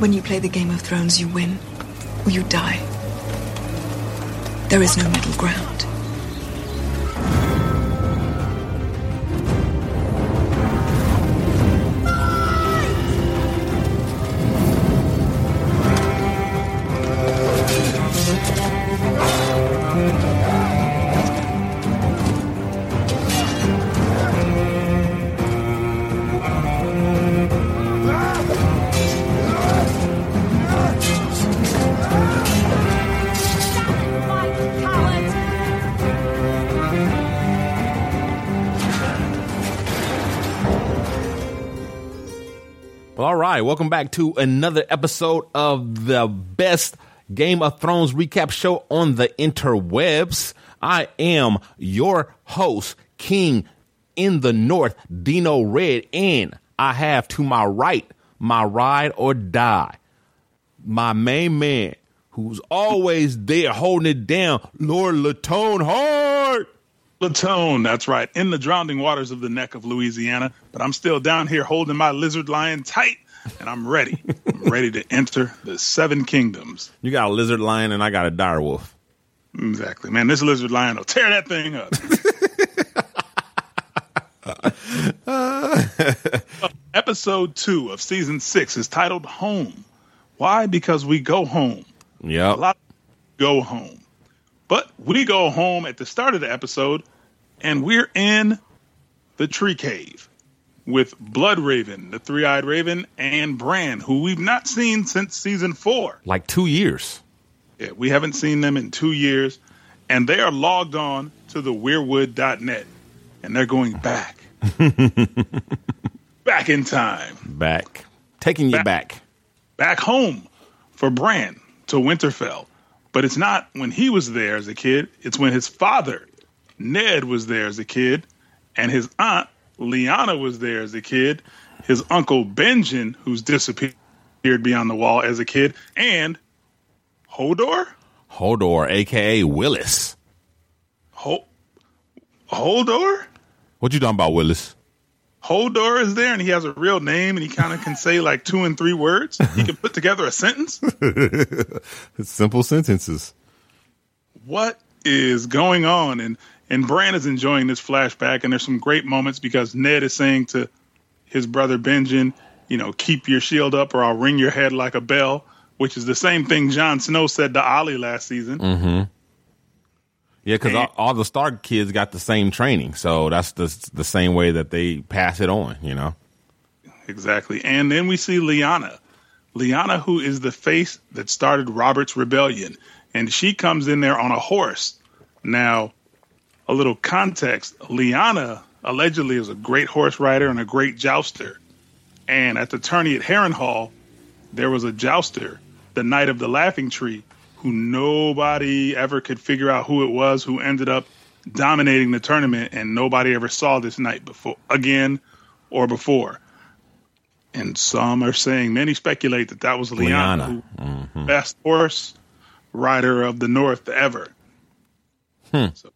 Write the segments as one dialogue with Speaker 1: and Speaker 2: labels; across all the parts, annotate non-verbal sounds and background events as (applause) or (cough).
Speaker 1: When you play the Game of Thrones, you win or you die. There is no middle ground.
Speaker 2: Welcome back to another episode of the best Game of Thrones recap show on the interwebs. I am your host, King in the North, Dino Red, and I have to my right my ride or die, my main man who's always there holding it down, Lord Latone Hart.
Speaker 3: Latone, that's right, in the drowning waters of the neck of Louisiana. But I'm still down here holding my lizard lion tight, and I'm ready. I'm ready to enter the seven kingdoms.
Speaker 2: You got a lizard lion, and I got a dire wolf.
Speaker 3: Exactly, man. This lizard lion will tear that thing up. (laughs) Episode two of season six is titled Home. Why? Because we go home.
Speaker 2: Yeah,
Speaker 3: A lot of go home. But we go home at the start of the episode and we're in the tree cave with Blood Raven, the three eyed raven, and Bran, who we've not seen since season four.
Speaker 2: Like two years.
Speaker 3: Yeah, we haven't seen them in two years. And they are logged on to the weirwood.net and they're going back. (laughs) back in time.
Speaker 2: Back. Taking you
Speaker 3: Back.
Speaker 2: back.
Speaker 3: back home for Bran to Winterfell. But it's not when he was there as a kid, it's when his father, Ned, was there as a kid, and his aunt, Lyanna, was there as a kid, his uncle, Benjamin, who's disappeared beyond the wall as a kid, and Hodor?
Speaker 2: Hodor, aka Willis.
Speaker 3: Ho- Hodor?
Speaker 2: What you talking about, Willis?
Speaker 3: Hodor is there and he has a real name and he kind of can say like two and three words. He can put together a sentence. (laughs)
Speaker 2: Simple sentences.
Speaker 3: what is going on? And and Bran is enjoying this flashback, and there's some great moments because Ned is saying to his brother Benjen, you know, keep your shield up or I'll ring your head like a bell, which is the same thing Jon Snow said to Ollie last season. Mm-hmm.
Speaker 2: Yeah, because all, all the Stark kids got the same training, so that's the the same way that they pass it on. You know.
Speaker 3: Exactly. And then we see Lyanna. Lyanna, who is the face that started Robert's rebellion, and she comes in there on a horse. Now, a little context Lyanna allegedly is a great horse rider and a great jouster. And at the tourney at Harrenhal, there was a jouster, the Knight of the Laughing Tree, who nobody ever could figure out who it was who ended up dominating the tournament, and nobody ever saw this knight before again or before. And some are saying, many speculate that that was Lyanna,
Speaker 2: Lyanna.
Speaker 3: who mm-hmm. best horse rider of the North ever. Hmm. So,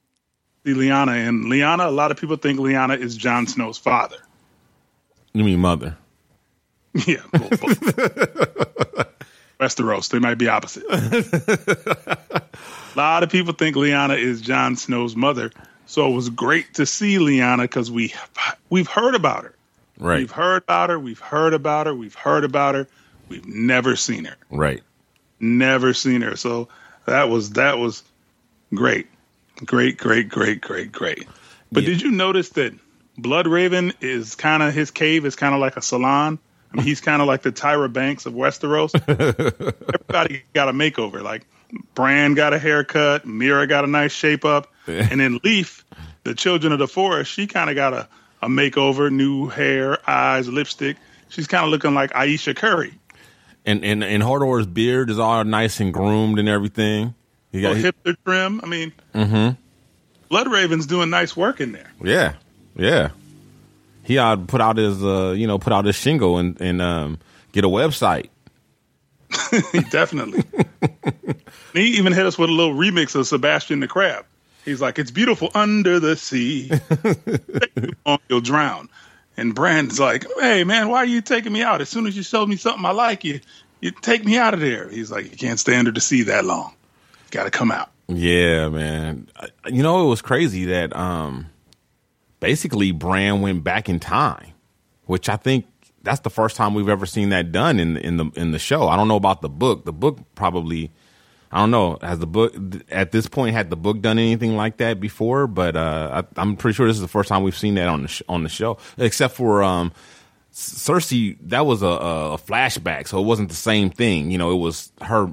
Speaker 3: the Lyanna and Lyanna. A lot of people think Lyanna is Jon Snow's father.
Speaker 2: You mean mother? (laughs)
Speaker 3: Yeah, well, both. Westeros. They might be opposite. (laughs) a lot of people think Lyanna is Jon Snow's mother. So it was great to see Lyanna because we we've heard about her.
Speaker 2: Right.
Speaker 3: We've heard about her. We've heard about her. We've heard about her. We've never seen her.
Speaker 2: Right.
Speaker 3: Never seen her. So that was that was great, great, great, great, great, great. But
Speaker 2: Yeah.
Speaker 3: did you notice that Blood Raven is kind of his cave is kind of like a salon? I mean, he's kind of like the Tyra Banks of Westeros. (laughs) Everybody got a makeover. Like Bran got a haircut, Meera got a nice shape up, and then Leaf, the Children of the Forest, she kind of got a, a makeover, new hair, eyes, lipstick. She's kind of looking like Ayesha Curry.
Speaker 2: And and and Hodor's beard is all nice and groomed and everything. He got
Speaker 3: hipster trim. I mean, mm-hmm. Blood Raven's doing nice work in there.
Speaker 2: yeah, yeah. He ought to put out his uh you know put out his shingle and and um get a website. (laughs)
Speaker 3: Definitely. (laughs) he even hit us with a little remix of Sebastian the Crab. He's like, "It's beautiful under the sea. (laughs) You'll drown." And Bran's like, "Hey man, why are you taking me out? As soon as you showed me something I like, you you take me out of there." He's like, "You can't stay under the sea that long. Got to come out."
Speaker 2: Yeah, man. You know, it was crazy that um basically Bran went back in time, which I think that's the first time we've ever seen that done in in the in the show. I don't know about the book. The book probably I don't know. Has the book at this point had the book done anything like that before? But uh, I, I'm pretty sure this is the first time we've seen that on the sh- on the show, except for um, Cersei. That was a, a flashback, so it wasn't the same thing. You know, it was her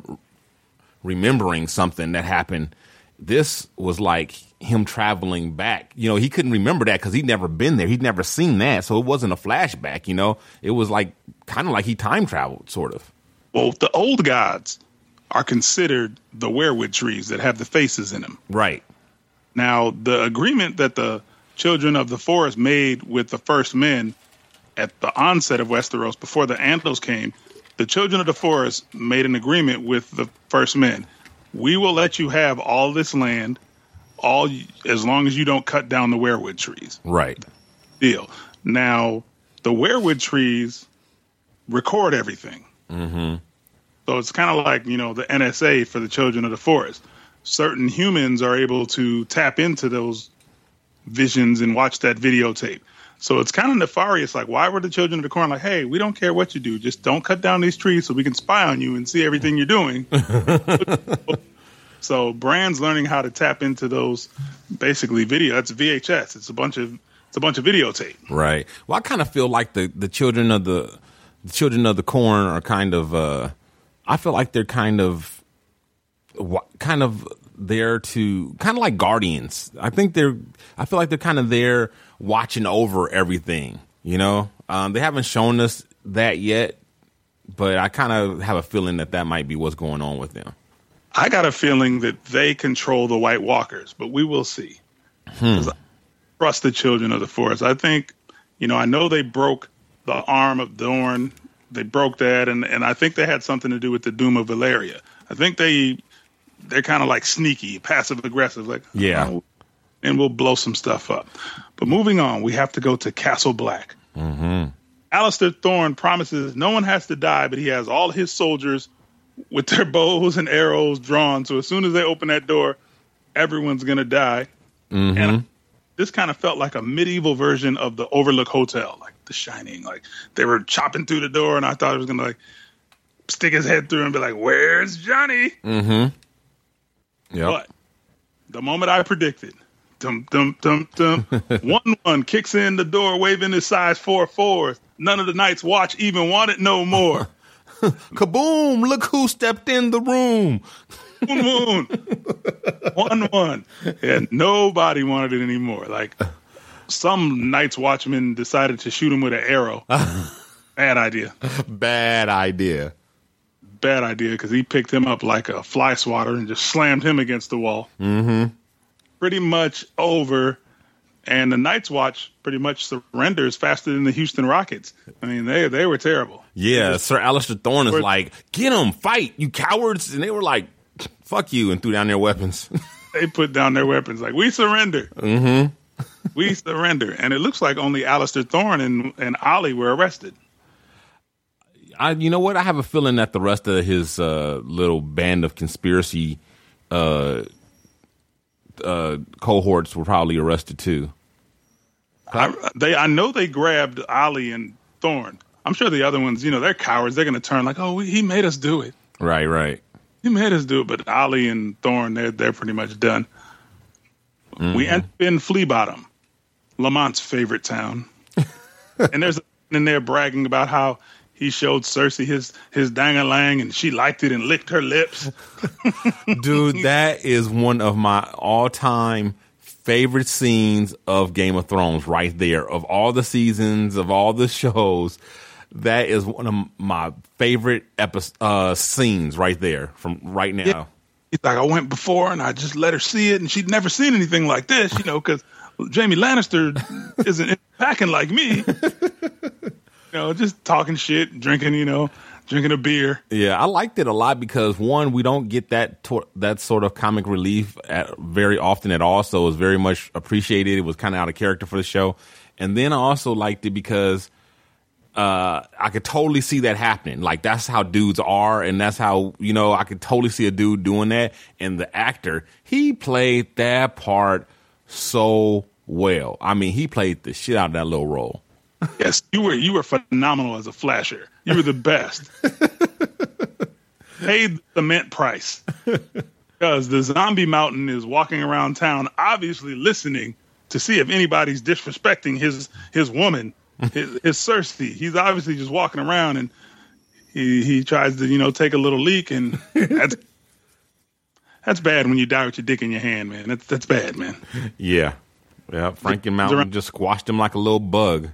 Speaker 2: remembering something that happened. This was like him traveling back. You know, he couldn't remember that because he'd never been there. He'd never seen that, so it wasn't a flashback. You know, it was like kind of like he time traveled, sort of.
Speaker 3: Well, the old gods are considered the weirwood trees that have the faces in them.
Speaker 2: Right.
Speaker 3: Now, the agreement that the children of the forest made with the first men at the onset of Westeros before the Andals came, the children of the forest made an agreement with the first men. We will let you have all this land, all as long as you don't cut down the weirwood trees.
Speaker 2: Right.
Speaker 3: Deal. Now, the weirwood trees record everything. Mm-hmm. So it's kind of like you know the NSA for the children of the forest. Certain humans are able to tap into those visions and watch that videotape. So it's kind of nefarious. Like, why were the children of the corn like, "Hey, we don't care what you do, just don't cut down these trees so we can spy on you and see everything you're doing." (laughs) so Bran's learning how to tap into those basically video. That's VHS. It's a bunch of it's a bunch of videotape.
Speaker 2: Right. Well, I kind of feel like the the children of the, the children of the corn are kind of. uh I feel like they're kind of, kind of there to kind of like guardians. I think they're. I feel like they're kind of there watching over everything. You know, um, they haven't shown us that yet, but I kind of have a feeling that that might be what's going on with them.
Speaker 3: I got a feeling that they control the White Walkers, but we will see. I Trust the children of the forest. I think, you know, I know they broke the arm of Dorne. They broke that, and, and I think they had something to do with the Doom of Valyria. I think they they're kind of like sneaky, passive aggressive, like
Speaker 2: Yeah.
Speaker 3: "Oh," and we'll blow some stuff up. But moving on, we have to go to Castle Black. Mm-hmm. Alistair Thorne promises no one has to die, but he has all his soldiers with their (laughs) bows and arrows drawn. So as soon as they open that door, everyone's gonna die. And this kind of felt like a medieval version of the Overlook Hotel, like The Shining. Like they were chopping through the door, and I thought it was gonna like stick his head through and be like, "Where's Johnny?" Mm-hmm.
Speaker 2: Yeah.
Speaker 3: But the moment I predicted, dum dum dum dum, (laughs) one one kicks in the door, waving his size four fours. None of the Night's Watch even want it no more. (laughs)
Speaker 2: Kaboom! Look who stepped in the room.
Speaker 3: Moon Moon. (laughs) one one. And nobody wanted it anymore. Like some Night's Watchman decided to shoot him with an arrow. Bad idea.
Speaker 2: Bad idea.
Speaker 3: Bad idea because he picked him up like a fly swatter and just slammed him against the wall. Mm-hmm. Pretty much over. And the Night's Watch pretty much surrenders faster than the Houston Rockets. I mean, they they were terrible.
Speaker 2: Yeah, Sir Alistair Thorne is like, get them, fight, you cowards. And they were like, fuck you, and threw down their weapons. (laughs)
Speaker 3: they put down their weapons like we surrender mm-hmm. (laughs) we surrender and it looks like only Alistair Thorne and, and ollie were arrested
Speaker 2: I, you know what? I have a feeling that the rest of his uh, little band of conspiracy uh, uh, cohorts were probably arrested too.
Speaker 3: I, they i know they grabbed ollie and Thorne. i'm sure the other ones you know they're cowards they're going to turn like oh we, he made us do it
Speaker 2: Right, right.
Speaker 3: he made us do it but ollie and Thorne, they're, they're pretty much done we end up in flea bottom lamont's favorite town (laughs) and there's a in there bragging about how he showed Cersei his his dangalang and she liked it and licked her lips. (laughs)
Speaker 2: Dude, that is one of my all time favorite scenes of Game of Thrones right there. Of all the seasons, of all the shows, that is one of my favorite episode uh, scenes right there from right now.
Speaker 3: Yeah. He's like, I went before and I just let her see it, and she'd never seen anything like this, you know, because Jaime Lannister isn't (laughs) packing like me. You know, just talking shit, drinking, you know, drinking a beer.
Speaker 2: Yeah, I liked it a lot because one, we don't get that that sort of comic relief at, very often at all, so it was very much appreciated. It was kind of out of character for the show, and then I also liked it because uh, I could totally see that happening. Like that's how dudes are, and that's how you know I could totally see a dude doing that. And the actor, he played that part so well. I mean, he played the shit out of that little role.
Speaker 3: Yes, you were you were phenomenal as a flasher. You were the best. Paid the cement price because the zombie mountain is walking around town, obviously listening to see if anybody's disrespecting his his woman, his, his Cersei. He's obviously just walking around and he he tries to you know take a little leak and that's that's bad when you die with your dick in your hand, man. That's that's bad, man.
Speaker 2: Yeah, yeah. Franken Mountain just squashed him like a little bug.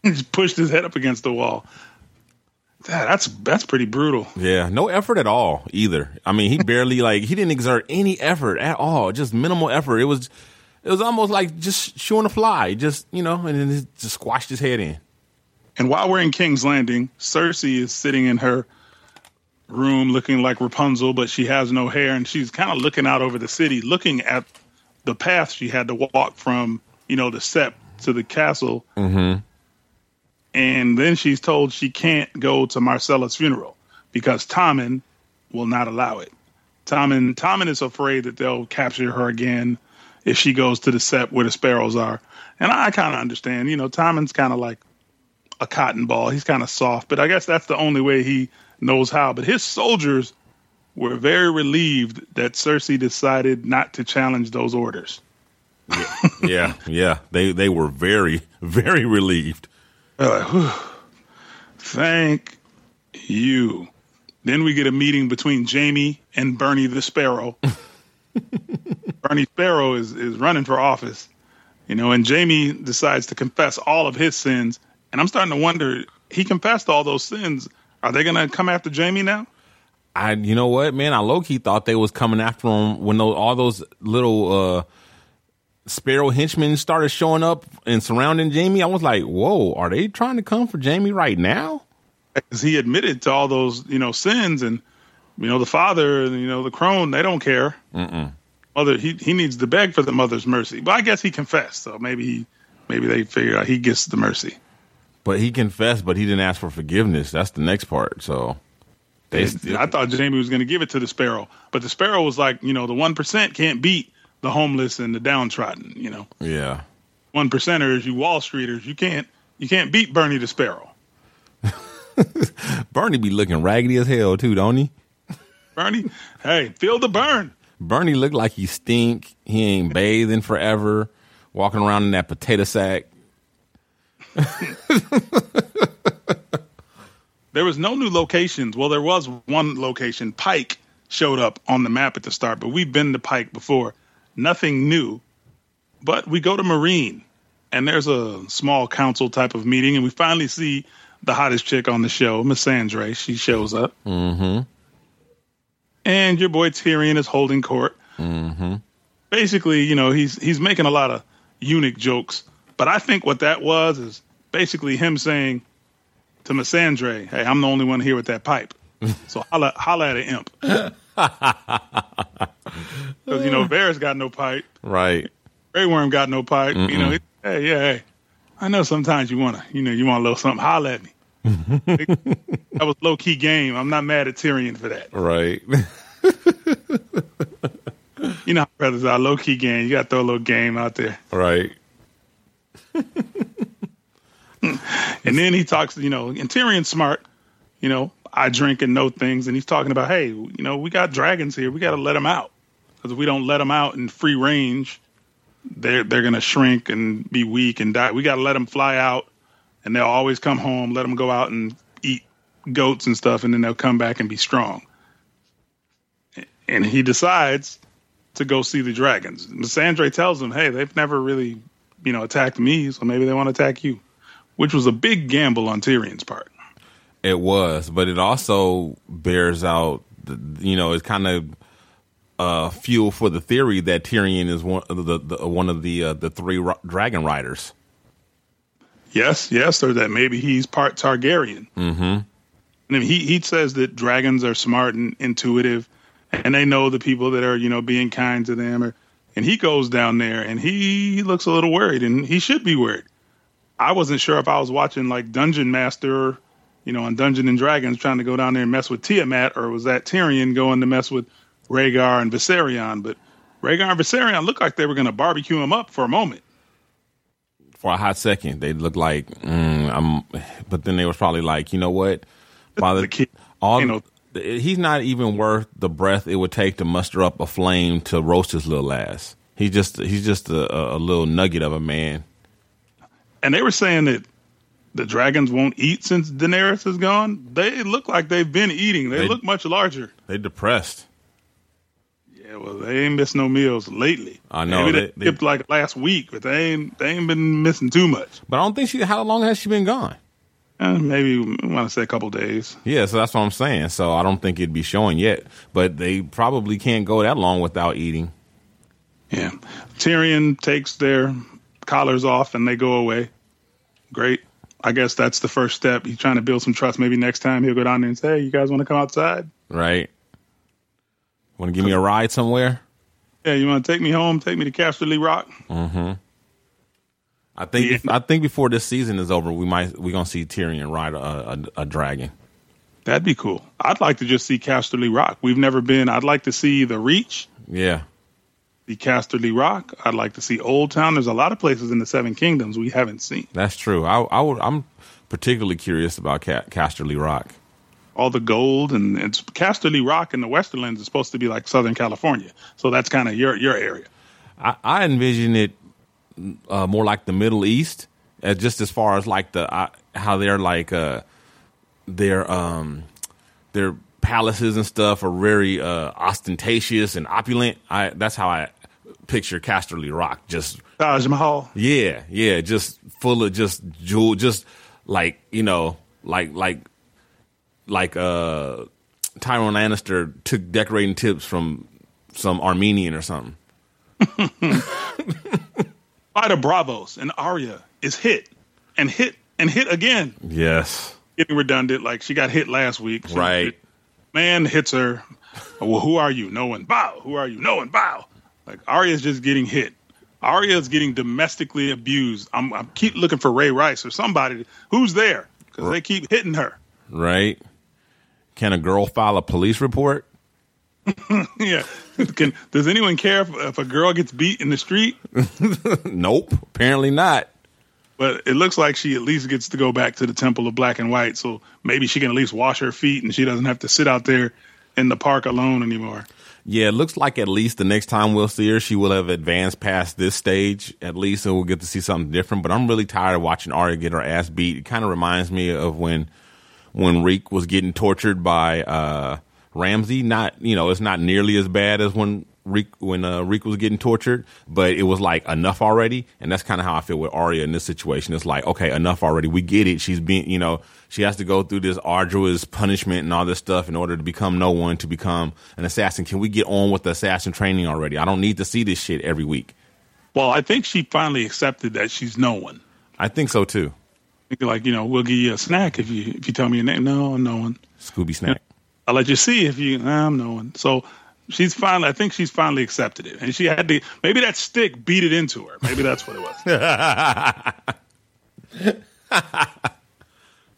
Speaker 2: (laughs)
Speaker 3: He just pushed his head up against the wall. That, that's that's pretty brutal.
Speaker 2: Yeah, no effort at all either. I mean, he (laughs) barely like he didn't exert any effort at all, just minimal effort. It was it was almost like just shooing a fly, just you know, and then he just squashed his head in.
Speaker 3: And while we're in King's Landing, Cersei is sitting in her room looking like Rapunzel, but she has no hair, and she's kind of looking out over the city, looking at the path she had to walk from, you know, the sept to the castle.
Speaker 2: Mm-hmm.
Speaker 3: And then she's told she can't go to Myrcella's funeral because Tommen will not allow it. Tommen Tommen is afraid that they'll capture her again if she goes to the sept where the sparrows are. And I kind of understand, you know, Tommen's kind of like a cotton ball. He's kind of soft, but I guess that's the only way he knows how. But his soldiers were very relieved that Cersei decided not to challenge those orders.
Speaker 2: Yeah, yeah. They they were very (laughs) very relieved.
Speaker 3: Like, thank you. Then we get a meeting between Jaime and Bernie the Sparrow. (laughs) Bernie Sparrow is, is running for office, you know, and Jaime decides to confess all of his sins. And I'm starting to wonder, he confessed all those sins. Are they going to come after Jaime now?
Speaker 2: I you know what, man, I low key thought they was coming after him when those, all those little uh Sparrow henchmen started showing up and surrounding Jaime. I was like, whoa, are they trying to come for Jaime right now?
Speaker 3: Because he admitted to all those, you know, sins, and you know the father, and you know the crone, they don't care.
Speaker 2: Mm-mm.
Speaker 3: Mother, he he needs to beg for the mother's mercy. But I guess he confessed, so maybe he maybe they figured out he gets the mercy.
Speaker 2: But he confessed, but he didn't ask for forgiveness. That's the next part. So they
Speaker 3: I thought Jaime was going to give it to the sparrow, but the sparrow was like, you know, the one percent can't beat the homeless and the downtrodden. You know,
Speaker 2: yeah.
Speaker 3: one percenters, you Wall Streeters, you can't you can't beat Bernie the Sparrow. (laughs)
Speaker 2: Bernie be looking raggedy as hell too, don't he?
Speaker 3: Bernie, hey, feel the burn.
Speaker 2: Bernie looked like he stink. He ain't bathing forever, walking around in that potato sack. (laughs)
Speaker 3: There was no new locations. Well, there was one location. Pike showed up on the map at the start, but we've been to Pike before. Nothing new. But we go to Meereen, and there's a small council type of meeting, and we finally see the hottest chick on the show, Missandei. She shows up.
Speaker 2: Mm-hmm.
Speaker 3: and your boy Tyrion is holding court.
Speaker 2: Mm-hmm.
Speaker 3: Basically, you know, he's he's making a lot of eunuch jokes, but I think what that was is basically him saying to Missandei, "Hey, I'm the only one here with that pipe, (laughs) so holla, holla at an imp." (laughs) (laughs) Because you know, Varys got no pipe,
Speaker 2: Right.
Speaker 3: Grey Worm got no pipe. You know, he- hey, yeah, hey, I know sometimes you wanna, you know, you want a little something. Holla at me. (laughs) that was low key game. I'm not mad at Tyrion for that.
Speaker 2: Right. (laughs)
Speaker 3: You know, how brothers are low key game. You got to throw a little game out there.
Speaker 2: right.
Speaker 3: And then he talks, you know, and Tyrion's smart. You know, I drink and know things, and he's talking about, hey, you know, we got dragons here. We got to let them out because if we don't let them out in free range, they're they're gonna shrink and be weak and die. We got to let them fly out, and they'll always come home. Let them go out and eat goats and stuff, and then they'll come back and be strong. And he decides to go see the dragons. Sandre tells him, hey, they've never really, you know, attacked me, so maybe they want to attack you which was a big gamble on Tyrion's part.
Speaker 2: It was, but it also bears out, you know, it's kind of uh, fuel for the theory that Tyrion is one of the, the one of the uh, the three ro- dragon riders.
Speaker 3: Yes, yes, or that maybe he's part Targaryen.
Speaker 2: Mm-hmm.
Speaker 3: And he he says that dragons are smart and intuitive, and they know the people that are you know being kind to them. Or, and he goes down there and he looks a little worried, and he should be worried. I wasn't sure if I was watching like Dungeon Master, you know, on Dungeon and Dragons, trying to go down there and mess with Tiamat, or was that Tyrion going to mess with Rhaegal and Viserion? But Rhaegal and Viserion looked like they were going to barbecue him up for a moment.
Speaker 2: For a hot second, they looked like, mm, I'm, but then they was probably like, you know what? By the,
Speaker 3: The kid,
Speaker 2: all
Speaker 3: you know-
Speaker 2: he's not even worth the breath it would take to muster up a flame to roast his little ass. He's just he's just a, a little nugget of a man.
Speaker 3: And they were saying that the dragons won't eat since Daenerys is gone. They look like they've been eating. They,
Speaker 2: They-
Speaker 3: look much larger.
Speaker 2: They depressed.
Speaker 3: Yeah, well, they ain't missed no meals lately.
Speaker 2: I know,
Speaker 3: Maybe they,
Speaker 2: they-
Speaker 3: like last week, but they ain't they ain't been missing too much.
Speaker 2: But I don't think she. How long has she been gone?
Speaker 3: Uh, maybe want to say a couple days.
Speaker 2: Yeah, so that's what I'm saying. So I don't think it'd be showing yet. But they probably can't go that long without eating.
Speaker 3: Yeah, Tyrion takes their collars off and they go away. Great. I guess that's the first step. He's trying to build some trust. Maybe next time he'll go down there and say, "Hey, you guys want to come outside?
Speaker 2: Right? Want to give me a ride somewhere?
Speaker 3: Yeah, you want to take me home? Take me to Casterly Rock? Hmm.
Speaker 2: I think.
Speaker 3: Yeah.
Speaker 2: I think before this season is over, we might we're gonna see Tyrion ride a, a, a dragon.
Speaker 3: That'd be cool. I'd like to just see Casterly Rock. We've never been. I'd like to see the Reach,
Speaker 2: Yeah,
Speaker 3: the Casterly Rock. I'd like to see Old Town. There's a lot of places in the Seven Kingdoms we haven't seen.
Speaker 2: that's true. I, I. I'm particularly curious about Ca- Casterly Rock.
Speaker 3: All the gold and it's Casterly Rock in the Westerlands is supposed to be like Southern California, so that's kind of your your area.
Speaker 2: I, I envision it uh, more like the Middle East, uh, just as far as like the uh, how they're like uh, their um their palaces and stuff are very uh, ostentatious and opulent. I that's how I picture Casterly Rock. Just
Speaker 3: Taj Mahal.
Speaker 2: yeah, yeah, just full of just jewel, just like you know, like like like uh Tyrone Lannister took decorating tips from some Armenian or something. (laughs)
Speaker 3: Ida Braavos and Arya is hit and hit and hit again.
Speaker 2: Yes.
Speaker 3: Getting redundant, like she got hit last week. She-
Speaker 2: Right.
Speaker 3: Man hits her. Well, who are you? No one. Bow. Who are you? No one. Bow. Like Arya's just getting hit. Arya's getting domestically abused. I'm, I'm keep looking for Ray Rice or somebody who's there because they keep hitting her.
Speaker 2: Right? Can a girl file a police report? (laughs)
Speaker 3: yeah. Can, does anyone care if, if a girl gets beat in the street? (laughs)
Speaker 2: Nope. Apparently not.
Speaker 3: But it looks like she at least gets to go back to the Temple of Black and White, so maybe she can at least wash her feet and she doesn't have to sit out there in the park alone anymore.
Speaker 2: Yeah, it looks like at least the next time we'll see her, she will have advanced past this stage at least, and we'll get to see something different. But I'm really tired of watching Arya get her ass beat. It kind of reminds me of when when Reek was getting tortured by uh, Ramsay. Not you know, it's not nearly as bad as when Reek when uh, Reek was getting tortured, but it was like enough already. And that's kind of how I feel with Arya in this situation. It's like okay, enough already. We get it. She's being you know she has to go through this arduous punishment and all this stuff in order to become no one to become an assassin. Can we get on with the assassin training already? I don't need to see this shit every week.
Speaker 3: Well, I think she finally accepted that she's no one.
Speaker 2: I think so too.
Speaker 3: Like, you know, we'll give you a snack if you if you tell me your name. No, I'm no one.
Speaker 2: Scooby Snack.
Speaker 3: I'll let you see if you. I'm no one. So she's finally. I think she's finally accepted it, and she had to. Maybe that stick beat it into her. Maybe that's what it was. (laughs)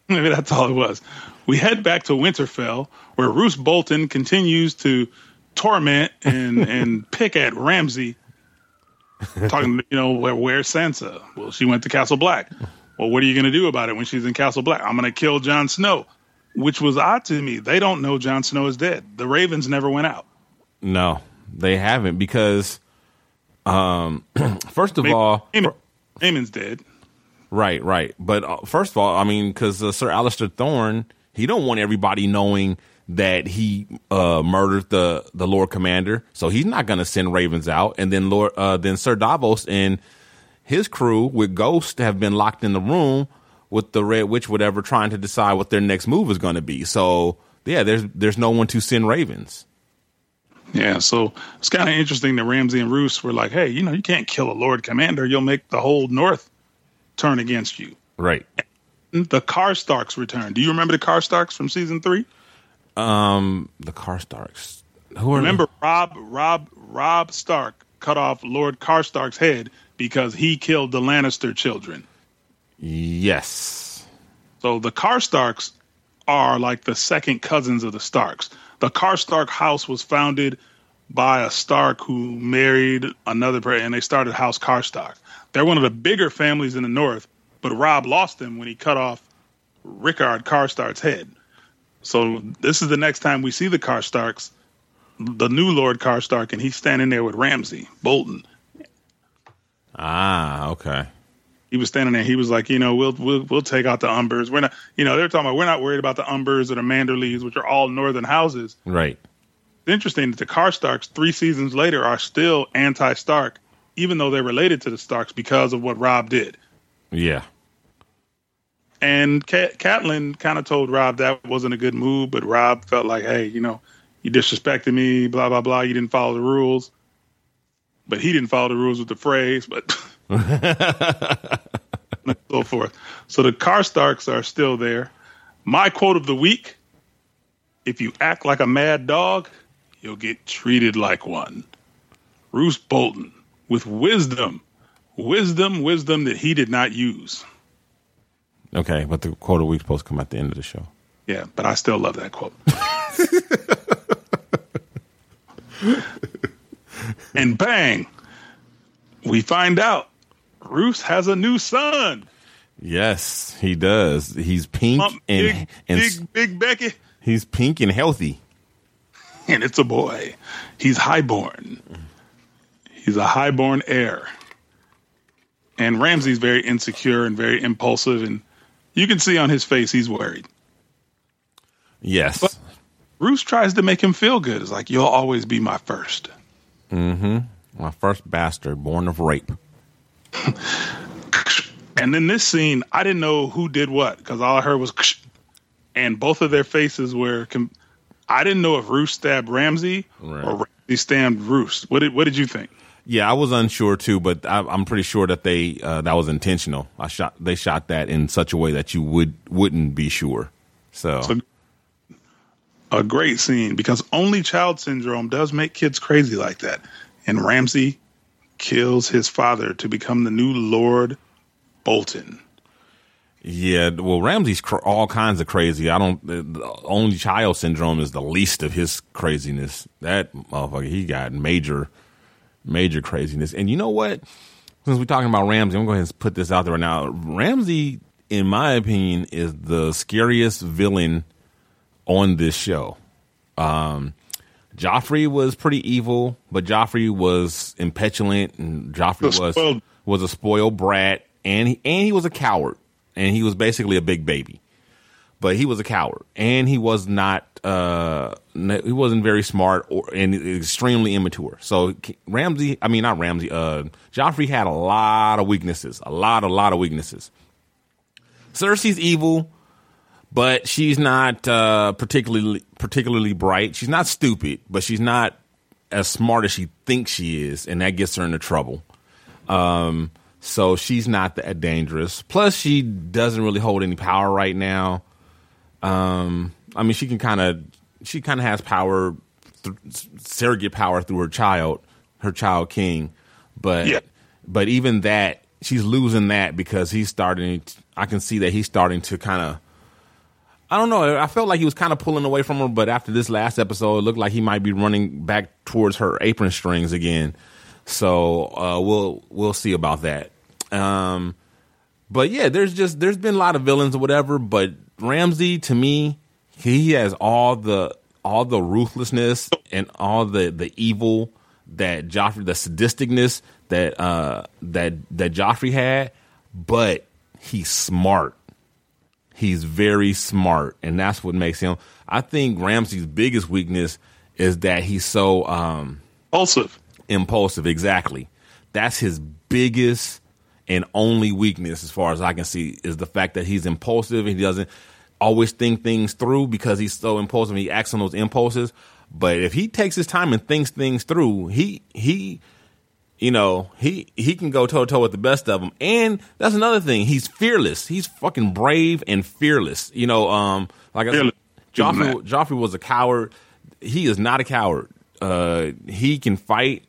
Speaker 3: maybe that's all it was. We head back to Winterfell, where Roose Bolton continues to torment and (laughs) and pick at Ramsay. Talking, you know, where where's Sansa? Well, she went to Castle Black. Well, what are you going to do about it when she's in Castle Black? I'm going to kill Jon Snow, which was odd to me. They don't know Jon Snow is dead. The Ravens never went out.
Speaker 2: No, they haven't because, um, (clears throat) first of all,
Speaker 3: Aemon, Aemon's dead.
Speaker 2: Right, right. But uh, first of all, I mean, because uh, Sir Alistair Thorne, he don't want everybody knowing that he uh, murdered the the Lord Commander, so he's not going to send Ravens out. And then Lord, uh, then Sir Davos and his crew with Ghost have been locked in the room with the Red Witch, whatever, trying to decide what their next move is going to be. So yeah, there's there's no one to send Ravens.
Speaker 3: Yeah, so it's kind of interesting that Ramsay and Roose were like, "Hey, you know, you can't kill a Lord Commander; you'll make the whole North turn against you."
Speaker 2: Right.
Speaker 3: The Karstarks return. Do you remember the Karstarks from season three?
Speaker 2: Um, the Karstarks. Who are
Speaker 3: Remember Robb Robb Robb Stark cut off Lord Karstark's head because he killed the Lannister children.
Speaker 2: Yes.
Speaker 3: So the Karstarks are like the second cousins of the Starks. The Karstark house was founded by a Stark who married another person, and they started House Karstark. They're one of the bigger families in the North, but Robb lost them when he cut off Rickard Karstark's head. So this is the next time we see the Karstarks, the new Lord Karstark, and he's standing there with Ramsay Bolton.
Speaker 2: Ah, okay.
Speaker 3: He was standing there. He was like, you know, we'll we'll we'll take out the Umbers. We're not, you know, they're talking about we're not worried about the Umbers or the Manderleys, which are all northern houses.
Speaker 2: Right.
Speaker 3: It's interesting that the Karstarks three seasons later are still anti-Stark, even though they're related to the Starks because of what Robb did.
Speaker 2: Yeah.
Speaker 3: And Cat- Catelyn kind of told Robb that wasn't a good move, but Robb felt like, hey, you know, you disrespected me, blah blah blah. You didn't follow the rules, but he didn't follow the rules with the Freys, but (laughs) (laughs) so forth. So the Karstarks are still there. My quote of the week: If you act like a mad dog, you'll get treated like one. Roose Bolton with wisdom, wisdom, wisdom that he did not use.
Speaker 2: Okay, but the quote of the week's supposed to come at the end of the show.
Speaker 3: Yeah, but I still love that quote. (laughs) and bang, we find out Roose has a new son.
Speaker 2: Yes, he does. He's pink
Speaker 3: Plump,
Speaker 2: and
Speaker 3: big,
Speaker 2: and
Speaker 3: big, big Becky.
Speaker 2: he's pink and healthy.
Speaker 3: And it's a boy. He's highborn. He's a highborn heir. And Ramsay's very insecure and very impulsive. And you can see on his face he's worried.
Speaker 2: Yes.
Speaker 3: But- Roose tries to make him feel good. It's like, you'll always be my first. Mm-hmm.
Speaker 2: My first bastard born of rape. (laughs)
Speaker 3: And in this scene, I didn't know who did what because all I heard was, and both of their faces were. Com- I didn't know if Roose stabbed Ramsay
Speaker 2: Right.
Speaker 3: or Ramsay stabbed Roose. What did What did you think?
Speaker 2: Yeah, I was unsure too, but I, I'm pretty sure that they uh, that was intentional. I shot they shot that in such a way that you would wouldn't be sure. So,
Speaker 3: So- A great scene because only child syndrome does make kids crazy like that. And Ramsay kills his father to become the new Lord Bolton.
Speaker 2: yeah, well, Ramsay's cr- all kinds of crazy. I don't. The, only child syndrome is the least of his craziness. That motherfucker, he got major, major craziness. And you know what? Since we're talking about Ramsay, I'm going to go ahead and put this out there right now. Ramsay, in my opinion, is the scariest villain on this show. Um, Joffrey was pretty evil, but Joffrey was impetulant, and Joffrey was
Speaker 3: spoiled-
Speaker 2: was a spoiled brat, and he, and he was a coward, and he was basically a big baby. But he was a coward, and he was not. Uh, he wasn't very smart or and extremely immature. So Ramsay, I mean not Ramsay. Uh, Joffrey had a lot of weaknesses, a lot, a lot of weaknesses. Cersei's evil, but she's not uh, particularly particularly bright. She's not stupid, but she's not as smart as she thinks she is, and that gets her into trouble. Um, so she's not that dangerous. Plus, she doesn't really hold any power right now. Um, I mean, she can kind of she kind of has power, th- surrogate power through her child, her child king, but
Speaker 3: Yeah.
Speaker 2: but even that she's losing that because he's starting. I can see that he's starting to kind of. I don't know. I felt like he was kind of pulling away from her, but after this last episode, it looked like he might be running back towards her apron strings again. So uh, we'll we'll see about that. Um, but yeah, there's just there's been a lot of villains or whatever, but Ramsay to me, he has all the all the ruthlessness and all the the evil that Joffrey, the sadisticness that uh that that Joffrey had, but he's smart. He's very smart, and that's what makes him. I think Ramsay's biggest weakness is that he's so um
Speaker 3: Impulsive.
Speaker 2: impulsive exactly that's his biggest and only weakness, as far as I can see, is the fact that he's impulsive and he doesn't always think things through because he's so impulsive. He acts on those impulses. But if he takes his time and thinks things through, he he you know, he he can go toe to toe with the best of them. And that's another thing. He's fearless. He's fucking brave and fearless. You know, um, like I said, Joffrey, Joffrey was a coward. He is not a coward. Uh, he can fight.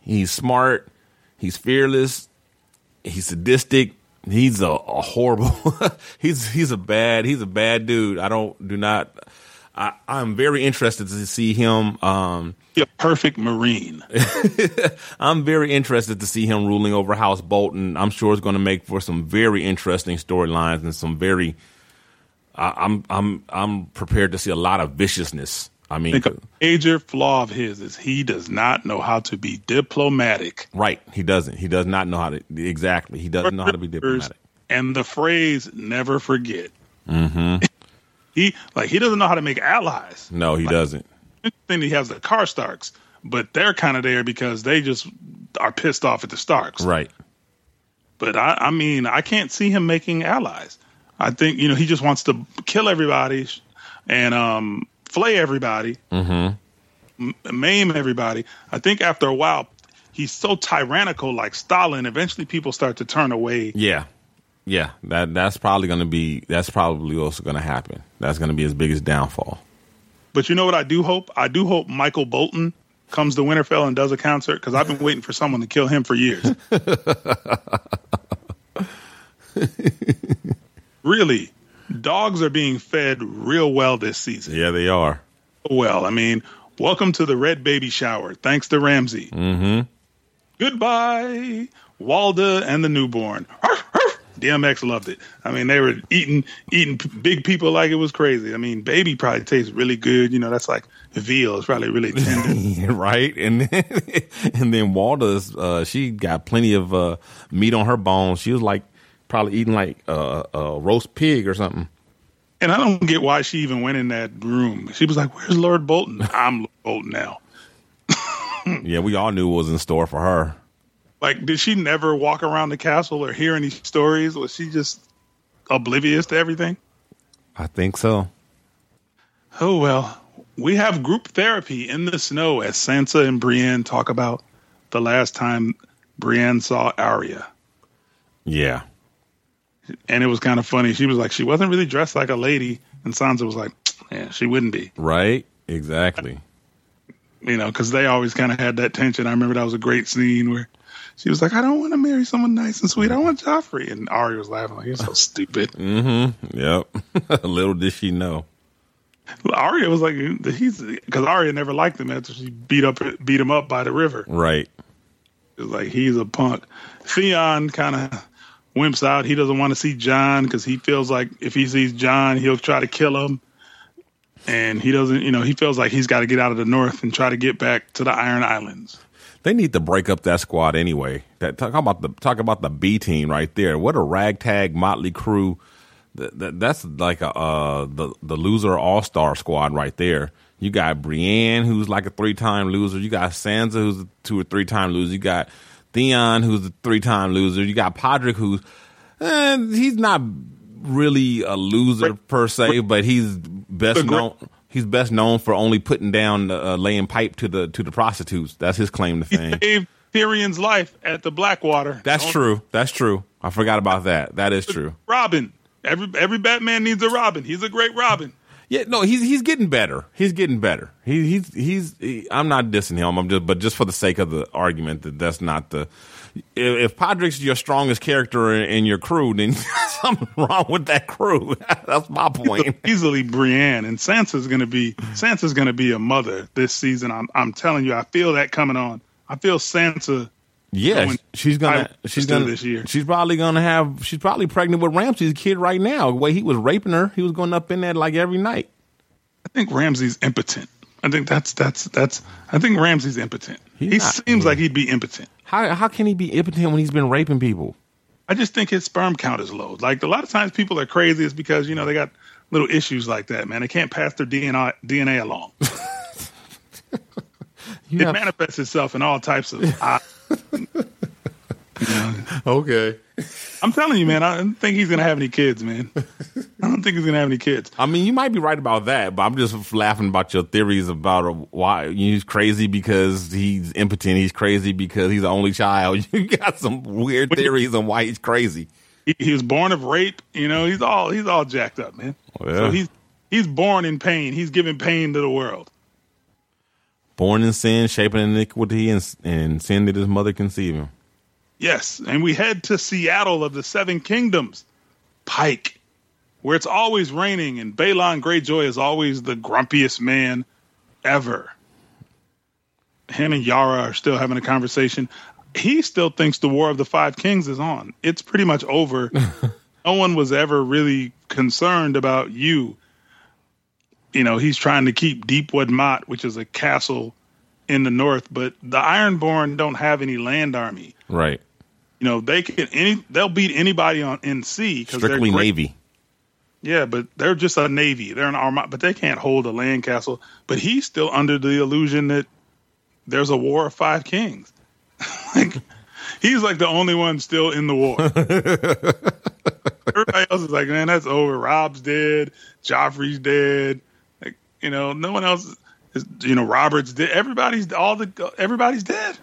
Speaker 2: He's smart. He's fearless. He's sadistic. He's a, a horrible. (laughs) he's he's a bad. He's a bad dude. I don't do not. I, I'm very interested to see him. Um,
Speaker 3: a perfect Marine. (laughs)
Speaker 2: I'm very interested to see him ruling over House Bolton. I'm sure it's going to make for some very interesting storylines and some very. Uh, I'm I'm I'm prepared to see a lot of viciousness. I mean,
Speaker 3: I think a major flaw of his is he does not know how to be diplomatic.
Speaker 2: Right, he doesn't. He does not know how to exactly. He doesn't know how to be diplomatic.
Speaker 3: And the phrase "never forget."
Speaker 2: Mm-hmm. (laughs)
Speaker 3: he like he doesn't know how to make allies.
Speaker 2: No, he
Speaker 3: like,
Speaker 2: doesn't
Speaker 3: then he has the Karstarks, but they're kind of there because they just are pissed off at the Starks.
Speaker 2: Right.
Speaker 3: But I, I mean, I can't see him making allies. I think you know he just wants to kill everybody and um, flay everybody,
Speaker 2: mm-hmm.
Speaker 3: m- maim everybody. I think after a while, he's so tyrannical, like Stalin. Eventually, people start to turn away.
Speaker 2: Yeah, yeah. That that's probably going to be that's probably also going to happen. That's going to be his biggest downfall.
Speaker 3: But you know what I do hope? I do hope Michael Bolton comes to Winterfell and does a concert because I've been waiting for someone to kill him for years. (laughs) really, dogs are being fed real well this season.
Speaker 2: Yeah, they are.
Speaker 3: Well, I mean, welcome to the red baby shower. Thanks to Ramsay.
Speaker 2: Mm-hmm.
Speaker 3: Goodbye, Walda and the newborn. DMX loved it. I mean, they were eating eating big people like it was crazy. I mean, baby probably tastes really good. You know, that's like veal. It's probably really tender, (laughs)
Speaker 2: right? And then, (laughs) and then Walda's uh, she got plenty of uh, meat on her bones. She was like probably eating like uh, a roast pig or something.
Speaker 3: And I don't get why she even went in that room. She was like, "Where's Lord Bolton? I'm Lord Bolton now." (laughs)
Speaker 2: yeah, we all knew what was in store for her.
Speaker 3: Like, did she never walk around the castle or hear any stories? Was she just oblivious to everything?
Speaker 2: I think so.
Speaker 3: Oh well, we have group therapy in the snow as Sansa and Brienne talk about the last time Brienne saw Arya.
Speaker 2: Yeah.
Speaker 3: And it was kind of funny. She was like, she wasn't really dressed like a lady, and Sansa was like, yeah, she wouldn't be.
Speaker 2: Right. Exactly.
Speaker 3: You know, because they always kind of had that tension. I remember that was a great scene where she was like, I don't want to marry someone nice and sweet. I want Joffrey. And Arya was laughing like, you're so (laughs) stupid.
Speaker 2: mm-hmm. Yep. (laughs) Little did she know.
Speaker 3: Arya was like, he's because Arya never liked him after she beat up beat him up by the river.
Speaker 2: Right.
Speaker 3: It was like he's a punk. Theon kind of wimps out. He doesn't want to see Jon because he feels like if he sees Jon, he'll try to kill him. And he doesn't, you know, he feels like he's got to get out of the north and try to get back to the Iron Islands.
Speaker 2: They need to break up that squad anyway. That talk about the talk about the B team right there. What a ragtag motley crew. That, that, that's like a uh, the the loser all star squad right there. You got Brienne, who's like a three time loser. You got Sansa, who's a two or three time loser. You got Theon, who's a three time loser. You got Podrick, who's eh, he's not really a loser per se, but he's best known he's best known for only putting down uh, laying pipe to the to the prostitutes. That's his claim to fame.
Speaker 3: He saved Tyrion's life at the Blackwater.
Speaker 2: That's Don't true. That's true. I forgot about that. That is true.
Speaker 3: Robin. Every every Batman needs a Robin. He's a great Robin.
Speaker 2: Yeah, no, he's he's getting better. He's getting better. He, he's he's. He, I'm not dissing him. I'm just, but just for the sake of the argument that that's not the. If, if Podrick's your strongest character in, in your crew, then (laughs) something wrong with that crew. (laughs) that's my point. (laughs)
Speaker 3: Easily Brienne and Sansa's going to be Sansa's going to be a mother this season. I'm I'm telling you, I feel that coming on. I feel Sansa.
Speaker 2: Yeah, she's gonna. She's gonna. This year. She's probably gonna have. She's probably pregnant with Ramsay's kid right now. The way he was raping her, he was going up in there like every night.
Speaker 3: I think Ramsay's impotent. I think that's that's that's. I think Ramsay's impotent. He's he not, seems yeah. like he'd be impotent.
Speaker 2: How how can he be impotent when he's been raping people?
Speaker 3: I just think his sperm count is low. Like a lot of times people are crazy is because you know they got little issues like that. Man, they can't pass their DNA DNA along. (laughs) it have... manifests itself in all types of. (laughs) (laughs)
Speaker 2: Okay.
Speaker 3: I'm telling you, man. I don't think he's gonna have any kids, man. I don't think he's gonna have any kids.
Speaker 2: I mean, you might be right about that, but I'm just laughing about your theories about uh, why he's crazy because he's impotent. He's crazy because he's the only child. (laughs) You got some weird theories on why he's crazy.
Speaker 3: He, he was born of rape. You know, he's all he's all jacked up, man.
Speaker 2: Well.
Speaker 3: So he's he's born in pain. He's giving pain to the world.
Speaker 2: Born in sin, shaping iniquity, and, and sin that his mother conceived him.
Speaker 3: Yes, and we head to Seattle of the Seven Kingdoms, Pike, where it's always raining, and Balon Greyjoy is always the grumpiest man ever. Him and Yara are still having a conversation. He still thinks the War of the Five Kings is on. It's pretty much over. (laughs) no one was ever really concerned about you. You know, he's trying to keep Deepwood Motte, which is a castle in the north, but the Ironborn don't have any land army
Speaker 2: Right.
Speaker 3: You know they can any they'll beat anybody on NC because they're
Speaker 2: Strictly Navy.
Speaker 3: Yeah, but they're just a navy. They're an army, but they can't hold a land castle. But he's still under the illusion that there's a war of five kings. (laughs) like he's like the only one still in the war. (laughs) Everybody else is like, man, that's over. Robb's dead. Joffrey's dead. Like you know, no one else. Is, you know, Robert's dead. Everybody's all the everybody's dead.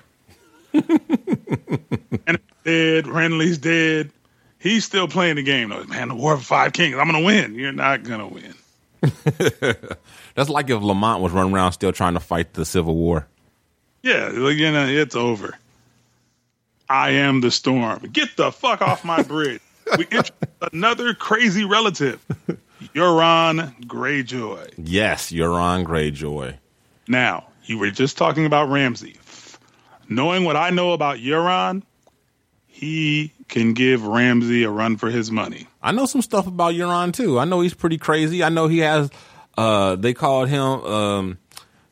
Speaker 3: (laughs) and dead. Renly's dead. He's still playing the game though. Man, the War of Five Kings. I'm gonna win. You're not gonna win. (laughs)
Speaker 2: That's like if Lamont was running around still trying to fight the Civil War.
Speaker 3: Yeah, you know, it's over. I am the storm. Get the fuck off my (laughs) bridge. we introduced another crazy relative, Euron Greyjoy.
Speaker 2: Yes, Euron Greyjoy.
Speaker 3: Now, you were just talking about Ramsay. Knowing what I know about Euron, he can give Ramsay a run for his money.
Speaker 2: I know some stuff about Euron too. I know he's pretty crazy. I know he has. Uh, they called him. Um,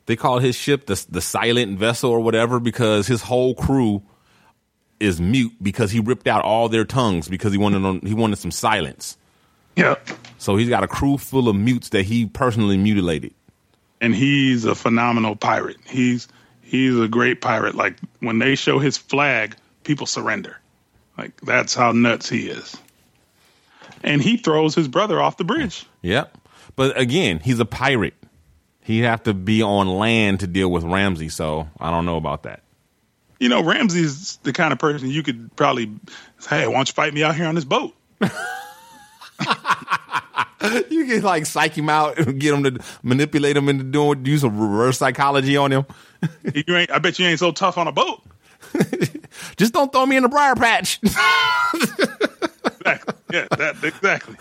Speaker 2: they called his ship the the silent vessel or whatever because his whole crew is mute because he ripped out all their tongues because he wanted on, he wanted some silence.
Speaker 3: Yeah.
Speaker 2: So he's got a crew full of mutes that he personally mutilated.
Speaker 3: and he's a phenomenal pirate. He's he's a great pirate. Like when they show his flag, people surrender. Like that's how nuts he is. And he throws his brother off the bridge.
Speaker 2: Yep. But again, he's a pirate. He'd have to be on land to deal with Ramsay, so I don't know about that.
Speaker 3: You know, Ramsay's the kind of person you could probably say, "Hey, why don't you fight me out here on this boat?" (laughs) (laughs)
Speaker 2: You can like psych him out and get him to manipulate him into doing do some reverse psychology on him. (laughs)
Speaker 3: You ain't. I bet you ain't so tough on a boat. (laughs)
Speaker 2: Just don't throw me in the briar patch.
Speaker 3: Exactly. Yeah, that exactly.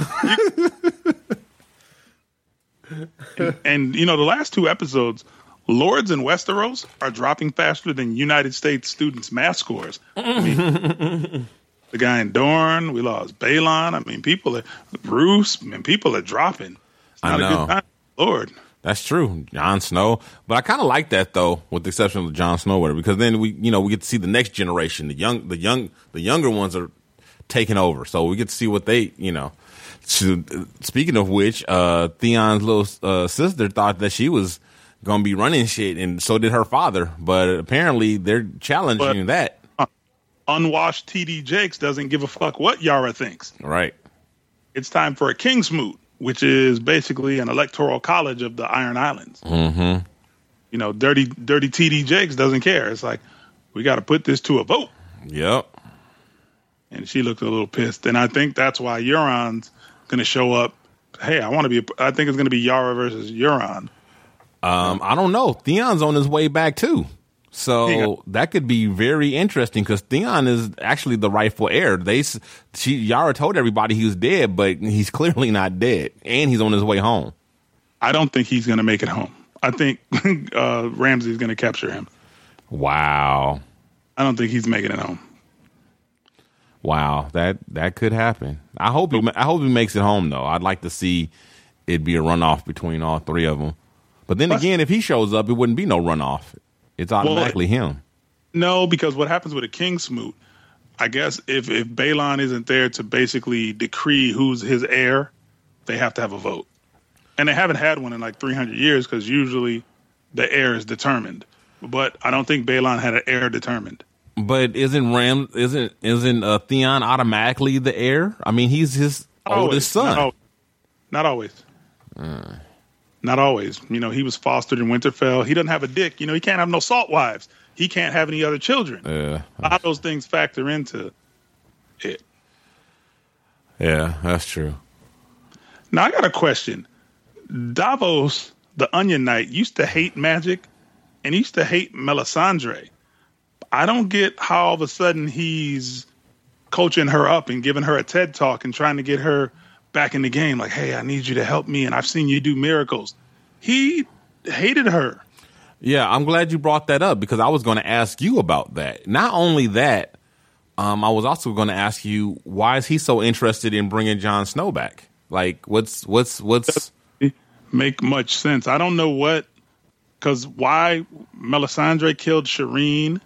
Speaker 3: You- and, and you know, the last two episodes, Lords and Westeros are dropping faster than United States students' math scores. I mean, the guy in Dorne, we lost Balon. I mean, people are Bruce. I mean, people are dropping. It's
Speaker 2: I
Speaker 3: not a
Speaker 2: know.
Speaker 3: good time. Lord,
Speaker 2: That's true, Jon Snow. But I kind of like that though, with the exception of Jon Snow, whatever, because then we, you know, we get to see the next generation. The young, the young, the younger ones are taking over, so we get to see what they, you know. So, speaking of which, uh, Theon's little uh, sister thought that she was gonna be running shit, and so did her father. But apparently, they're challenging that.
Speaker 3: Unwashed TD Jakes doesn't give a fuck what Yara thinks.
Speaker 2: Right.
Speaker 3: It's time for a King's Moot, which is basically an electoral college of the Iron Islands.
Speaker 2: Mm-hmm.
Speaker 3: You know, dirty, dirty TD Jakes doesn't care. It's like we got to put this to a vote.
Speaker 2: Yep.
Speaker 3: And she looked a little pissed, and I think that's why Euron's going to show up. Hey, I want to be. A, I think it's going to be Yara versus Euron.
Speaker 2: Um, I don't know. Theon's on his way back too. So that could be very interesting because Theon is actually the rightful heir. They, she, Yara told everybody he was dead, but he's (laughs) clearly not dead, and he's on his way home.
Speaker 3: I don't think he's going to make it home. I think (laughs) uh, Ramsay's going to capture him.
Speaker 2: Wow,
Speaker 3: I don't think he's making it home.
Speaker 2: wow, that that could happen. I hope he, I hope he makes it home though. I'd like to see it be a runoff between all three of them. But then
Speaker 3: Plus-
Speaker 2: again, if he shows up, it wouldn't be no runoff. It's automatically him.
Speaker 3: No, because what happens with a Kingsmoot, I guess if if Balon isn't there to basically decree who's his heir, they have to have a vote, and they haven't had one in like 300 years because usually the heir is determined. But I don't think Balon had an heir determined.
Speaker 2: But isn't Ram isn't isn't uh, Theon automatically the heir? I mean, he's his
Speaker 3: Not always.
Speaker 2: oldest son.
Speaker 3: Not, al- not always. Not always. You know, he was fostered in Winterfell. He doesn't have a dick. You know, he can't have no salt wives. He can't have any other children.
Speaker 2: Yeah,
Speaker 3: A lot of those things factor into it.
Speaker 2: yeah, that's true.
Speaker 3: Now I got a question. Davos, the Onion Knight, used to hate magic and he used to hate Melisandre. I don't get how all of a sudden he's coaching her up and giving her a TED talk and trying to get her back in the game. Like, hey, I need you to help me, and I've seen you do miracles. He hated her.
Speaker 2: Yeah, I'm glad you brought that up because I was going to ask you about that. Not only that, um, I was also going to ask you why is he so interested in bringing Jon Snow back? Like, what's what's what's
Speaker 3: Make much sense. I don't know what, because why Melisandre killed Shireen.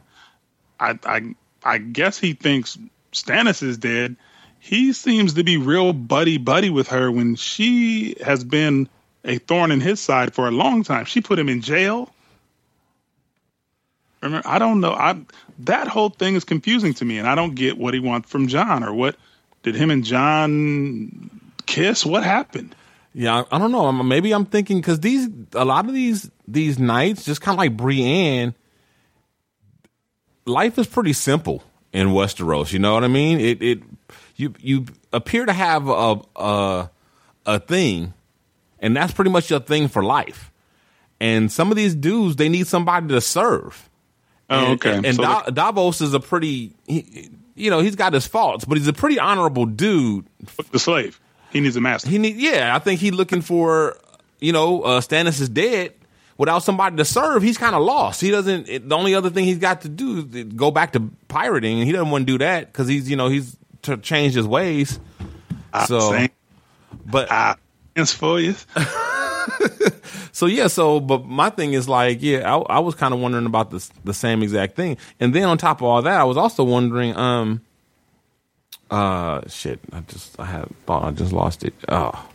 Speaker 3: I, I I guess he thinks Stannis is dead. He seems to be real buddy buddy with her when she has been a thorn in his side for a long time. She put him in jail. Remember, I don't know. I that whole thing is confusing to me, and I don't get what he wants from Jon or what did him and Jon kiss? What happened?
Speaker 2: Yeah, I don't know. Maybe I'm thinking because these a lot of these these nights, just kind of like Brienne, life is pretty simple in Westeros. You know what I mean? It it you you appear to have a a a thing, and that's pretty much your thing for life. And some of these dudes, they need somebody to serve.
Speaker 3: Oh,
Speaker 2: And-
Speaker 3: okay.
Speaker 2: And,
Speaker 3: So
Speaker 2: Da- Davos is a pretty, he, you know, he's got his faults, but he's a pretty honorable dude
Speaker 3: the slave. He needs a master.
Speaker 2: he need yeah i think he's looking for you know uh stannis is dead without somebody to serve he's kind of lost he doesn't it, the only other thing he's got to do is go back to pirating and he doesn't want to do that because he's you know he's to change his ways. So
Speaker 3: Same.
Speaker 2: but
Speaker 3: Ah, it's for you. (laughs)
Speaker 2: so yeah so but my thing is like yeah i, I was kind of wondering about this the same exact thing. And then on top of all that i was also wondering um uh shit i just i had thought i just lost it. Oh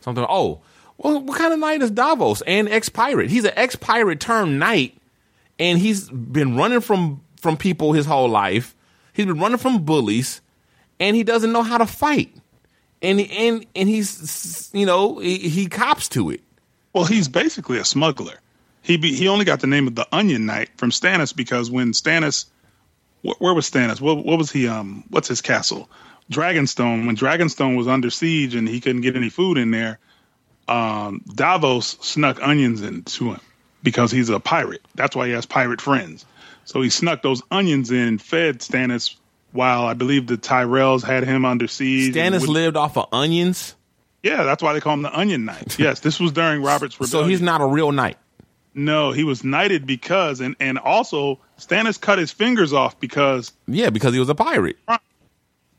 Speaker 2: something oh well what kind of knight is davos? And ex-pirate. He's an ex-pirate turned knight and he's been running from from people his whole life. He's been running from bullies and he doesn't know how to fight and and and he's you know he, he cops to it
Speaker 3: Well, he's basically a smuggler. He be, he only got the name of the Onion Knight from Stannis because when Stannis, wh- where was Stannis? What, what was he? Um, what's his castle? Dragonstone. When Dragonstone was under siege and he couldn't get any food in there, um, Davos snuck onions into him because he's a pirate. That's why he has pirate friends. So he snuck those onions in, fed Stannis. While I believe the Tyrells had him under siege.
Speaker 2: Stannis lived off of onions,
Speaker 3: Yeah, that's why they call him the Onion Knight. (laughs) Yes, this was during Robert's rebellion.
Speaker 2: so he's not a real knight.
Speaker 3: No, he was knighted because, and and also Stannis cut his fingers off because,
Speaker 2: Yeah, because he was a pirate.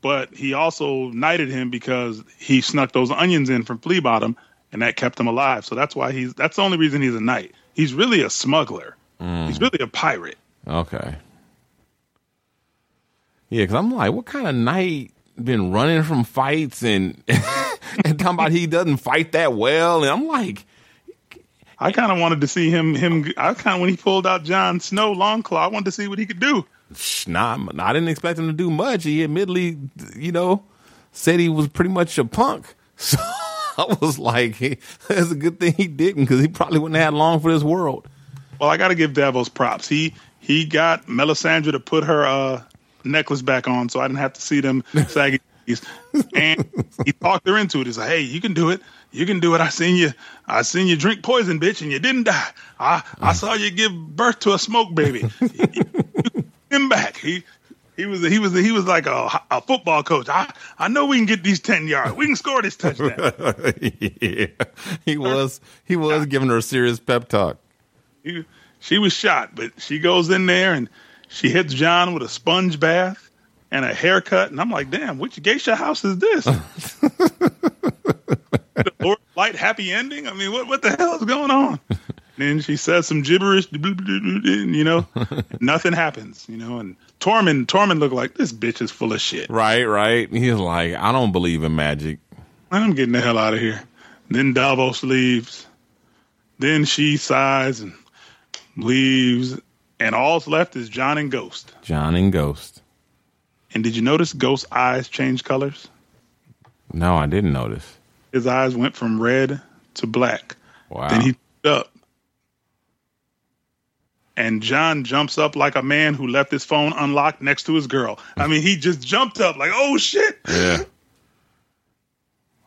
Speaker 3: but he also knighted him because he snuck those onions in from Flea Bottom, and that kept him alive. So that's why he's that's the only reason he's a knight. He's really a smuggler. Mm. He's really a pirate.
Speaker 2: Okay. Yeah, because I'm like, what kind of knight been running from fights and (laughs) and talking about he doesn't fight that well? And I'm like,
Speaker 3: I kind of wanted to see him. Him. I kind of when he pulled out Jon Snow Longclaw, I wanted to see what he could do.
Speaker 2: "Shh, nah, I didn't expect him to do much. He admittedly, you know, said he was pretty much a punk. (laughs) So I was like, hey, (laughs) that's a good thing he didn't because he probably wouldn't have had long for this world.
Speaker 3: Well, I got to give Davos props. He he got Melisandre to put her uh, necklace back on, so I didn't have to see them (laughs) saggy. knees. and he talked her into it. He's like, "Hey, you can do it. You can do it. I seen you. I seen you drink poison, bitch, and you didn't die. I I saw you give birth to a smoke baby. (laughs) him back. He." He was he was he was like a, a football coach. I I know we can get these ten yards. We can score this touchdown. (laughs)
Speaker 2: yeah, he was he was giving her a serious pep talk.
Speaker 3: He- she was shot, but she goes in there and she hits Jon with a sponge bath and a haircut, and I'm like, damn, which geisha house is this? the (laughs) Lord Light happy ending? I mean, what what the hell is going on? then she says some gibberish, you know, nothing happens, you know. And Tormund, Tormund looked like this bitch is full of shit.
Speaker 2: Right, right. He's like, I don't believe in magic.
Speaker 3: I'm getting the hell out of here. Then Davos leaves. Then she sighs and leaves. And all's left is Jon and Ghost.
Speaker 2: Jon and Ghost.
Speaker 3: And did you notice Ghost's eyes change colors?
Speaker 2: No, I didn't notice.
Speaker 3: His eyes went from red to black.
Speaker 2: Wow.
Speaker 3: Then he up. And Jon jumps up like a man who left his phone unlocked next to his girl. I mean, he just jumped up like, oh shit.
Speaker 2: yeah.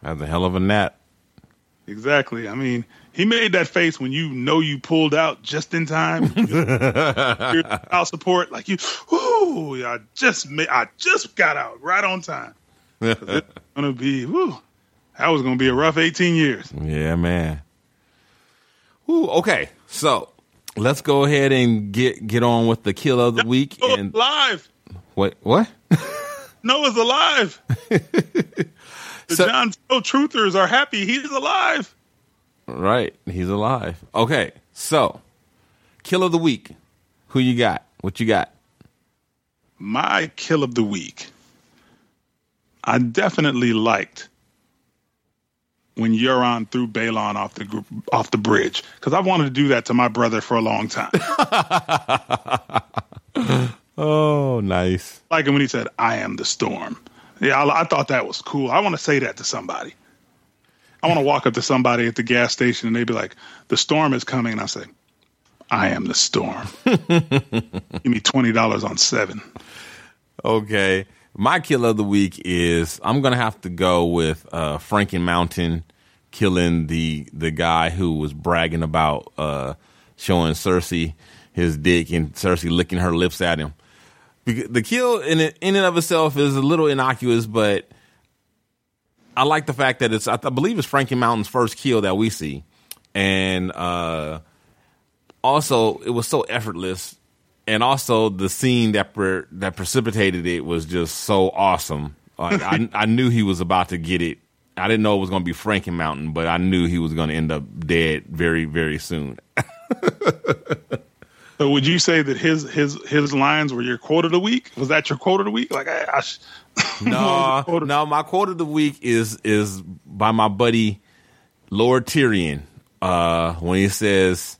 Speaker 2: That's a hell of a nap.
Speaker 3: Exactly. I mean, he made that face when you know you pulled out just in time. (laughs) Out support, like you, ooh, I just made, I just got out right on time. (laughs) It's gonna be, woo, that was gonna be a rough eighteen years.
Speaker 2: Yeah, man. Ooh, okay. So let's go ahead and get get on with the kill of the week.
Speaker 3: Noah's
Speaker 2: And
Speaker 3: live.
Speaker 2: what? What? (laughs)
Speaker 3: Noah's alive. The
Speaker 2: So-
Speaker 3: Jon Snow truthers are happy he's alive.
Speaker 2: right, he's alive. Okay, so kill of the week. Who you got? What you got?
Speaker 3: My kill of the week. I definitely liked when Euron threw Balon off the gr- off the bridge because I wanted to do that to my brother for a long time. (laughs)
Speaker 2: Oh, nice.
Speaker 3: like when he said, "I am the storm." Yeah, I, I thought that was cool. I want to say that to somebody. I want to walk up to somebody at the gas station and they'd be like, "The storm is coming," and I say, "I am the storm." (laughs) Give me twenty dollars on seven.
Speaker 2: Okay. My kill of the week is I'm gonna have to go with uh Franken Mountain killing the the guy who was bragging about uh showing Cersei his dick and Cersei licking her lips at him. The kill in in and of itself is a little innocuous, but I like the fact that it's I, I believe it's Franken Mountain's first kill that we see, and uh also it was so effortless and also the scene that per, that precipitated it was just so awesome. Like I, (laughs) I knew he was about to get it. I didn't know it was going to be Franken Mountain, but I knew he was going to end up dead very, very soon. (laughs)
Speaker 3: So, would you say that his his his lines were your quote of the week? Was that your quote of the week? Like, I, I sh- (laughs)
Speaker 2: no, no, my quote of the week is is by my buddy Lord Tyrion uh, when he says,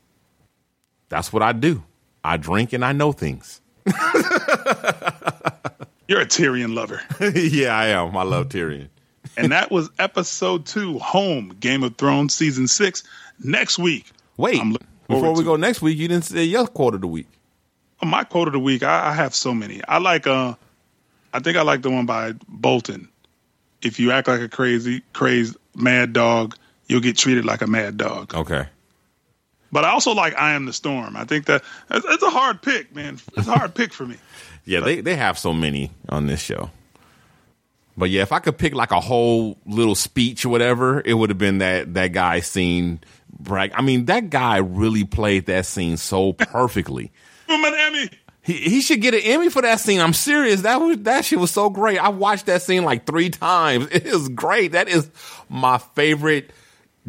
Speaker 2: "That's what I do. I drink and I know things." (laughs)
Speaker 3: you're a Tyrion lover. (laughs)
Speaker 2: yeah, I am. I love Tyrion.
Speaker 3: and that was episode two, Home, Game of Thrones season six. Next week,
Speaker 2: Wait,
Speaker 3: I'm looking
Speaker 2: before we
Speaker 3: to
Speaker 2: go next week, you didn't say your quote of the week.
Speaker 3: my quote of the week. I, I have so many. I like. Uh, I think I like the one by Bolton. If you act like a crazy, crazed mad dog, you'll get treated like a mad dog.
Speaker 2: Okay.
Speaker 3: But I also like I am the storm. I think that it's, it's a hard pick, man. It's a hard (laughs) pick for me.
Speaker 2: Yeah, they they have so many on this show. But yeah, if I could pick like a whole little speech or whatever, it would have been that that guy scene. Brag. I mean, that guy really played that scene so perfectly.
Speaker 3: Boom, an Emmy.
Speaker 2: He he should get an Emmy for that scene. I'm serious. That was that shit was so great. I watched that scene like three times. (laughs) It is great. That is my favorite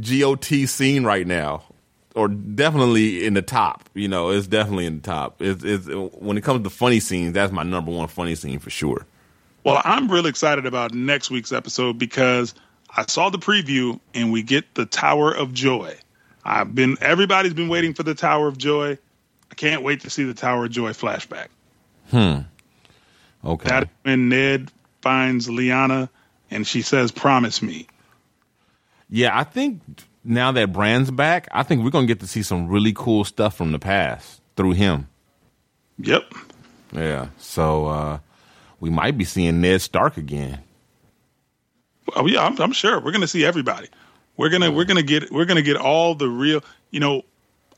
Speaker 2: GOT scene right now, or definitely in the top. You know, it's definitely in the top. It's, it's when it comes to funny scenes, that's my number one funny scene for sure.
Speaker 3: Well, I'm really excited about next week's episode because I saw the preview and we get the Tower of Joy. I've been everybody's been waiting for the Tower of Joy. I can't wait to see the Tower of Joy flashback. Hmm.
Speaker 2: Okay.
Speaker 3: That's when Ned finds Lyanna and she says, "Promise me."
Speaker 2: Yeah, I think now that Bran's back, I think we're gonna get to see some really cool stuff from the past through him.
Speaker 3: Yep.
Speaker 2: Yeah. So uh we might be seeing Ned Stark again.
Speaker 3: Oh yeah, I'm, I'm sure we're gonna see everybody. We're gonna we're gonna get we're gonna get all the real. You know,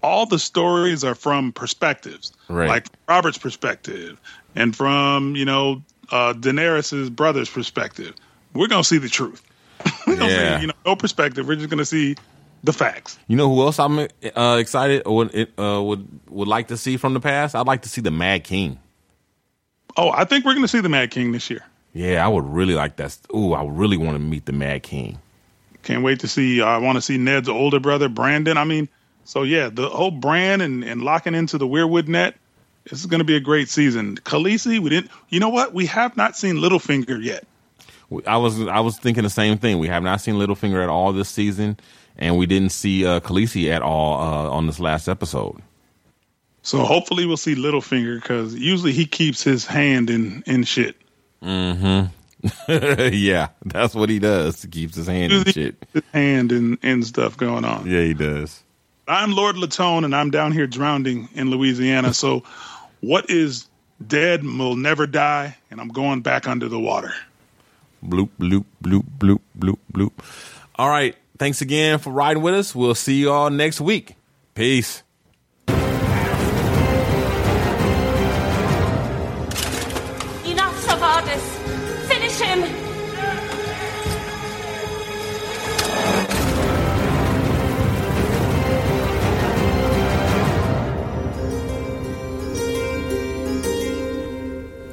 Speaker 3: all the stories are from perspectives,
Speaker 2: Right.
Speaker 3: like Robert's perspective, and from you know uh, Daenerys's brother's perspective. We're gonna see the truth. (laughs) we don't
Speaker 2: Yeah.
Speaker 3: see, you know, no perspective. We're just gonna see the facts.
Speaker 2: You know who else I'm uh, excited or would uh, would would like to see from the past? I'd like to see the Mad King.
Speaker 3: Oh, I think we're gonna see the Mad King this year.
Speaker 2: Yeah, I would really like that. Ooh, I really want to meet the Mad King.
Speaker 3: Can't wait to see. I want to see Ned's older brother, Brandon. I mean, so yeah, the whole Bran and, and locking into the Weirwood net. This is going to be a great season. Khaleesi, we didn't. You know what? We have not seen Littlefinger yet.
Speaker 2: I was I was thinking the same thing. We have not seen Littlefinger at all this season, and we didn't see uh, Khaleesi at all uh, on this last episode.
Speaker 3: So hopefully we'll see Littlefinger because usually he keeps his hand in in shit. Mm-hmm. (laughs)
Speaker 2: yeah, that's what he does. He keeps his hand in shit.
Speaker 3: his hand in in stuff going on.
Speaker 2: Yeah, he does.
Speaker 3: I'm Lord LaTone, and I'm down here drowning in Louisiana. So, what is dead will never die, and I'm going back under the water.
Speaker 2: Bloop, bloop, bloop, bloop, bloop, bloop. All right. Thanks again for riding with us. We'll see you all next week. Peace.